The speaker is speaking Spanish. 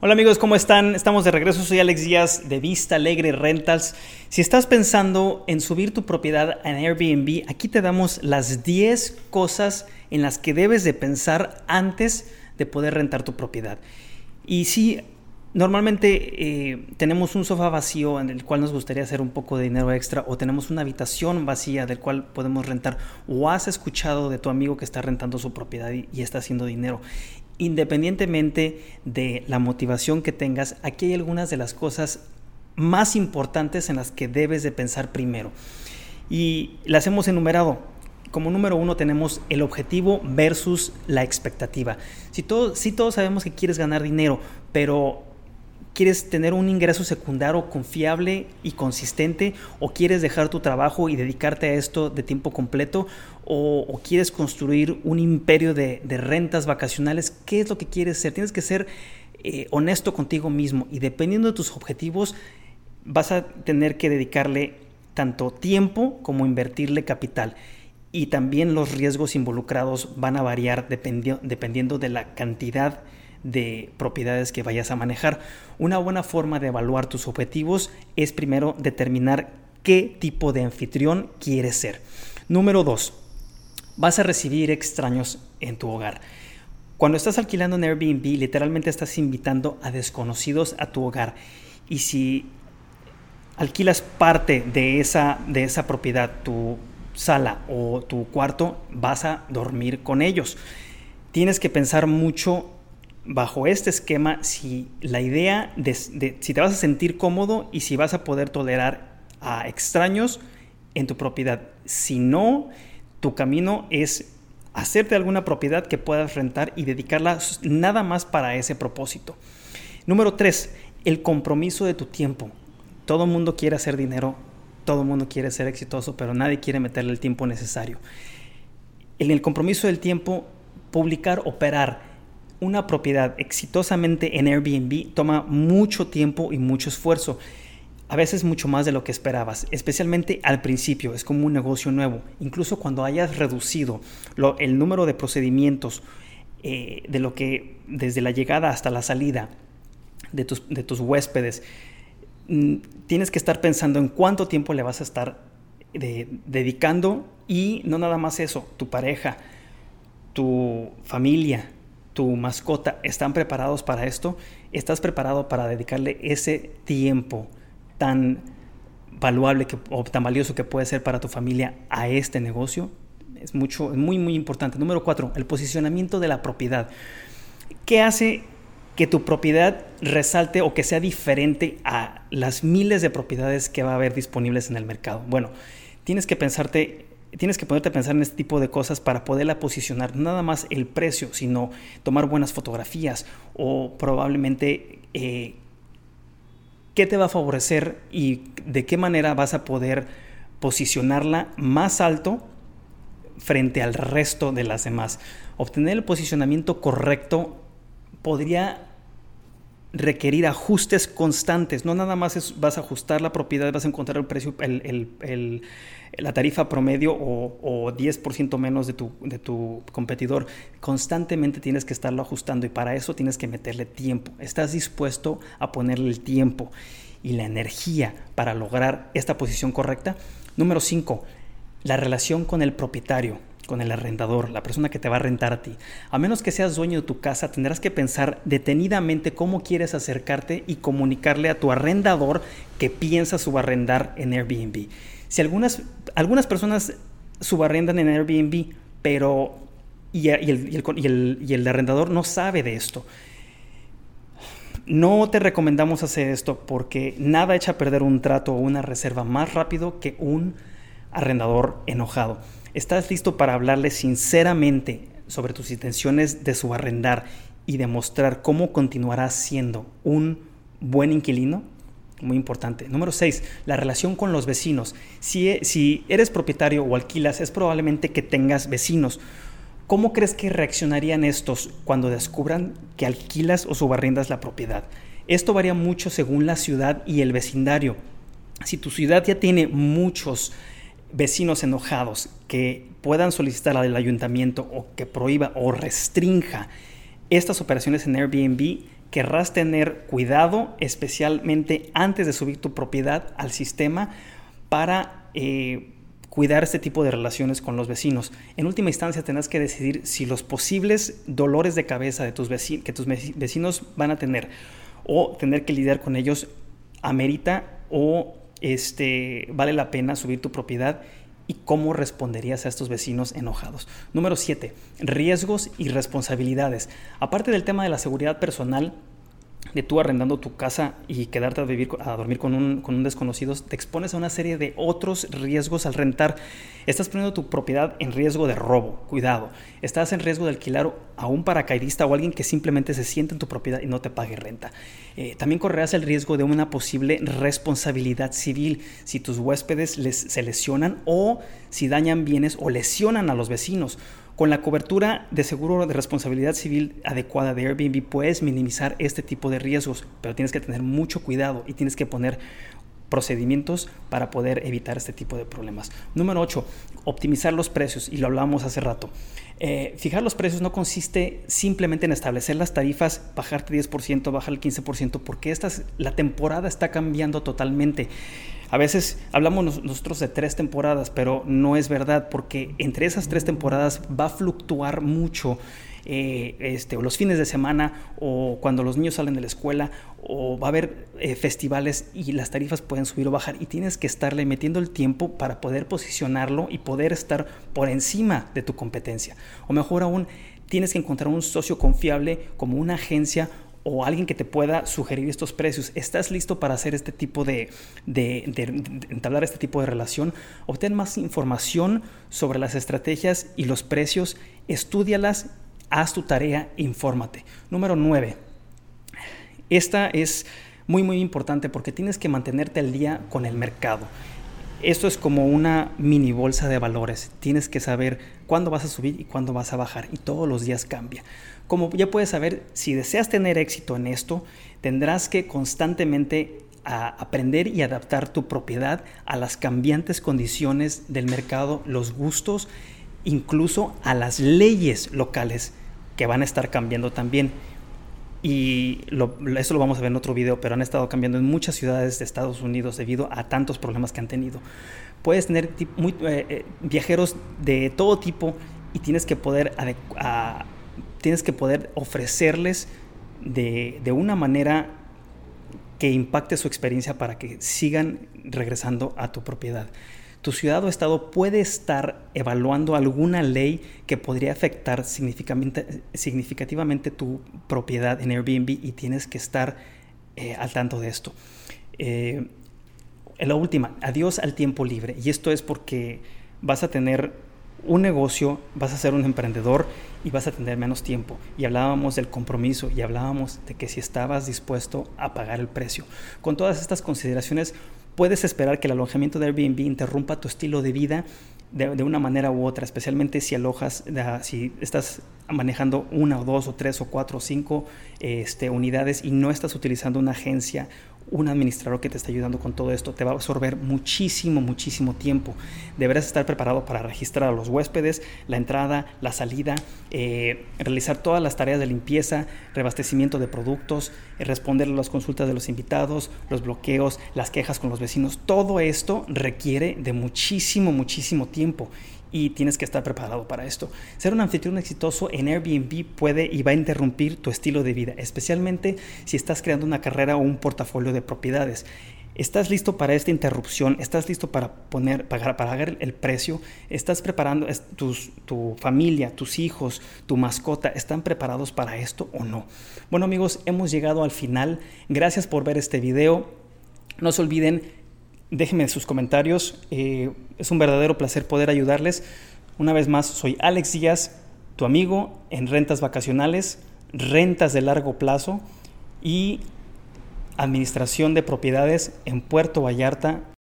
Hola amigos, ¿cómo están? Estamos de regreso, soy Alex Díaz de Vista Alegre Rentals. Si estás pensando en subir tu propiedad en Airbnb, aquí te damos las 10 cosas en las que debes de pensar antes de poder rentar tu propiedad. Y si normalmente eh, tenemos un sofá vacío en el cual nos gustaría hacer un poco de dinero extra o tenemos una habitación vacía del cual podemos rentar o has escuchado de tu amigo que está rentando su propiedad y está haciendo dinero independientemente de la motivación que tengas, aquí hay algunas de las cosas más importantes en las que debes de pensar primero. Y las hemos enumerado. Como número uno tenemos el objetivo versus la expectativa. Si, si todos sabemos que quieres ganar dinero, pero ¿Quieres tener un ingreso secundario confiable y consistente? ¿O quieres dejar tu trabajo y dedicarte a esto de tiempo completo? ¿O, quieres construir un imperio de, rentas vacacionales? ¿Qué es lo que quieres ser? Tienes que ser eh, honesto contigo mismo y dependiendo de tus objetivos vas a tener que dedicarle tanto tiempo como invertirle capital. Y también los riesgos involucrados van a variar dependiendo de la cantidad de propiedades que vayas a manejar. Una buena forma de evaluar tus objetivos es primero determinar qué tipo de anfitrión quieres ser. Número dos, vas a recibir extraños en tu hogar. Cuando estás alquilando en Airbnb, literalmente estás invitando a desconocidos a tu hogar. Y si alquilas parte de esa, de esa propiedad, tu sala o tu cuarto, vas a dormir con ellos. Tienes que pensar mucho bajo este esquema si la idea de, si te vas a sentir cómodo y si vas a poder tolerar a extraños en tu propiedad. Si no, tu camino es hacerte alguna propiedad que puedas rentar y dedicarla nada más para ese propósito. Número tres, el compromiso de tu tiempo. Todo mundo quiere hacer dinero, todo mundo quiere ser exitoso, pero nadie quiere meterle el tiempo necesario. En el compromiso del tiempo, publicar, operar, una propiedad exitosamente en Airbnb toma mucho tiempo y mucho esfuerzo. A veces mucho más de lo que esperabas, especialmente al principio, es como un negocio nuevo. Incluso cuando hayas reducido el número de procedimientos eh, de lo que desde la llegada hasta la salida de tus, de tus huéspedes, mm, tienes que estar pensando en cuánto tiempo le vas a estar dedicando y no nada más eso, tu pareja, tu familia, tu mascota están preparados para esto, estás preparado para dedicarle ese tiempo tan valuable o tan valioso que puede ser para tu familia a este negocio. Es mucho, muy, muy importante. Número cuatro, el posicionamiento de la propiedad. ¿Qué hace que tu propiedad resalte o que sea diferente a las miles de propiedades que va a haber disponibles en el mercado? Bueno, tienes que pensarte tienes que ponerte a pensar en este tipo de cosas para poderla posicionar, nada más el precio, sino tomar buenas fotografías o probablemente eh, qué te va a favorecer y de qué manera vas a poder posicionarla más alto frente al resto de las demás. Obtener el posicionamiento correcto podría requerir ajustes constantes. No nada más vas a ajustar la propiedad, vas a encontrar el precio, el, la tarifa promedio o, 10% menos de tu, de tu competidor. Constantemente tienes que estarlo ajustando y para eso tienes que meterle tiempo. ¿Estás dispuesto a ponerle el tiempo y la energía para lograr esta posición correcta? Número 5. La relación con el propietario con el arrendador, la persona que te va a rentar a ti. A menos que seas dueño de tu casa, tendrás que pensar detenidamente cómo quieres acercarte y comunicarle a tu arrendador que piensa subarrendar en Airbnb. Si algunas, algunas personas subarrendan en Airbnb, pero y, el, y el arrendador no sabe de esto. No te recomendamos hacer esto porque nada echa a perder un trato o una reserva más rápido que un arrendador enojado. ¿Estás listo para hablarle sinceramente sobre tus intenciones de subarrendar y demostrar cómo continuarás siendo un buen inquilino? Muy importante. Número 6, la relación con los vecinos. Si, e, si eres propietario o alquilas, es probablemente que tengas vecinos. ¿Cómo crees que reaccionarían estos cuando descubran que alquilas o subarrendas la propiedad? Esto varía mucho según la ciudad y el vecindario. Si tu ciudad ya tiene muchos vecinos enojados que puedan solicitar al ayuntamiento o que prohíba o restrinja estas operaciones en Airbnb, querrás tener cuidado, especialmente antes de subir tu propiedad al sistema, para eh, cuidar este tipo de relaciones con los vecinos. En última instancia, tendrás que decidir si los posibles dolores de cabeza de tus que tus vecinos van a tener o tener que lidiar con ellos amerita o este, vale la pena subir tu propiedad y cómo responderías a estos vecinos enojados. Número 7. Riesgos y responsabilidades. Aparte del tema de la seguridad personal, de tú arrendando tu casa y quedarte a, vivir, a dormir con un, con un desconocido, te expones a una serie de otros riesgos al rentar. Estás poniendo tu propiedad en riesgo de robo, cuidado. Estás en riesgo de alquilar a un paracaidista o alguien que simplemente se siente en tu propiedad y no te pague renta. Eh, también correrás el riesgo de una posible responsabilidad civil si tus huéspedes les, se lesionan o si dañan bienes o lesionan a los vecinos con la cobertura de seguro de responsabilidad civil adecuada de Airbnb puedes minimizar este tipo de riesgos, pero tienes que tener mucho cuidado y tienes que poner procedimientos para poder evitar este tipo de problemas. Número 8, optimizar los precios, y lo hablábamos hace rato. Eh, fijar los precios no consiste simplemente en establecer las tarifas, bajarte 10%, bajar el 15%, porque esta, la temporada está cambiando totalmente. A veces hablamos nosotros de tres temporadas, pero no es verdad, porque entre esas tres temporadas va a fluctuar mucho eh, este, o los fines de semana o cuando los niños salen de la escuela o va a haber eh, festivales y las tarifas pueden subir o bajar y tienes que estarle metiendo el tiempo para poder posicionarlo y poder estar por encima de tu competencia. O mejor aún, tienes que encontrar un socio confiable como una agencia o alguien que te pueda sugerir estos precios. ¿Estás listo para hacer este tipo de, de, entablar este tipo de relación? Obtén más información sobre las estrategias y los precios, estudialas, haz tu tarea, infórmate. Número 9. Esta es muy muy importante porque tienes que mantenerte al día con el mercado. Esto es como una mini bolsa de valores. Tienes que saber cuándo vas a subir y cuándo vas a bajar y todos los días cambia. Como ya puedes saber, si deseas tener éxito en esto, tendrás que constantemente aprender y adaptar tu propiedad a las cambiantes condiciones del mercado, los gustos, incluso a las leyes locales que van a estar cambiando también. Y eso lo vamos a ver en otro video, pero han estado cambiando en muchas ciudades de Estados Unidos debido a tantos problemas que han tenido. Puedes tener eh, eh, viajeros de todo tipo y tienes que poder, tienes que poder ofrecerles de, de una manera que impacte su experiencia para que sigan regresando a tu propiedad tu ciudad o estado puede estar evaluando alguna ley que podría afectar significativamente tu propiedad en Airbnb y tienes que estar eh, al tanto de esto. Eh, la última, adiós al tiempo libre. Y esto es porque vas a tener un negocio, vas a ser un emprendedor y vas a tener menos tiempo. Y hablábamos del compromiso y hablábamos de que si estabas dispuesto a pagar el precio. Con todas estas consideraciones, puedes esperar que el alojamiento de Airbnb interrumpa tu estilo de vida de, una manera u otra, especialmente si alojas, si estás manejando una o dos o tres o cuatro o cinco este, unidades y no estás utilizando una agencia un administrador que te está ayudando con todo esto te va a absorber muchísimo, muchísimo tiempo. Deberás estar preparado para registrar a los huéspedes, la entrada, la salida, eh, realizar todas las tareas de limpieza, reabastecimiento de productos, eh, responder a las consultas de los invitados, los bloqueos, las quejas con los vecinos. Todo esto requiere de muchísimo, muchísimo tiempo y tienes que estar preparado para esto. Ser un anfitrión exitoso en Airbnb puede y va a interrumpir tu estilo de vida, especialmente si estás creando una carrera o un portafolio de propiedades. ¿Estás listo para esta interrupción? ¿Estás listo para poner, pagar, pagar el precio? ¿Estás preparando, tu familia, tus hijos, tu mascota, están preparados para esto o no? Bueno amigos, hemos llegado al final. Gracias por ver este video. No se olviden Déjenme sus comentarios. Eh, es un verdadero placer poder ayudarles. Una vez más, soy Alex Díaz, tu amigo en rentas vacacionales, rentas de largo plazo y administración de propiedades en Puerto Vallarta,